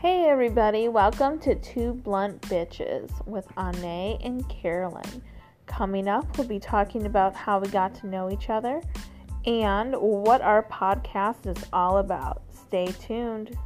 Hey everybody, welcome to Two Blunt Bitches with Ane and Carolyn. Coming up, we'll be talking about how we got to know each other and what our podcast is all about. Stay tuned.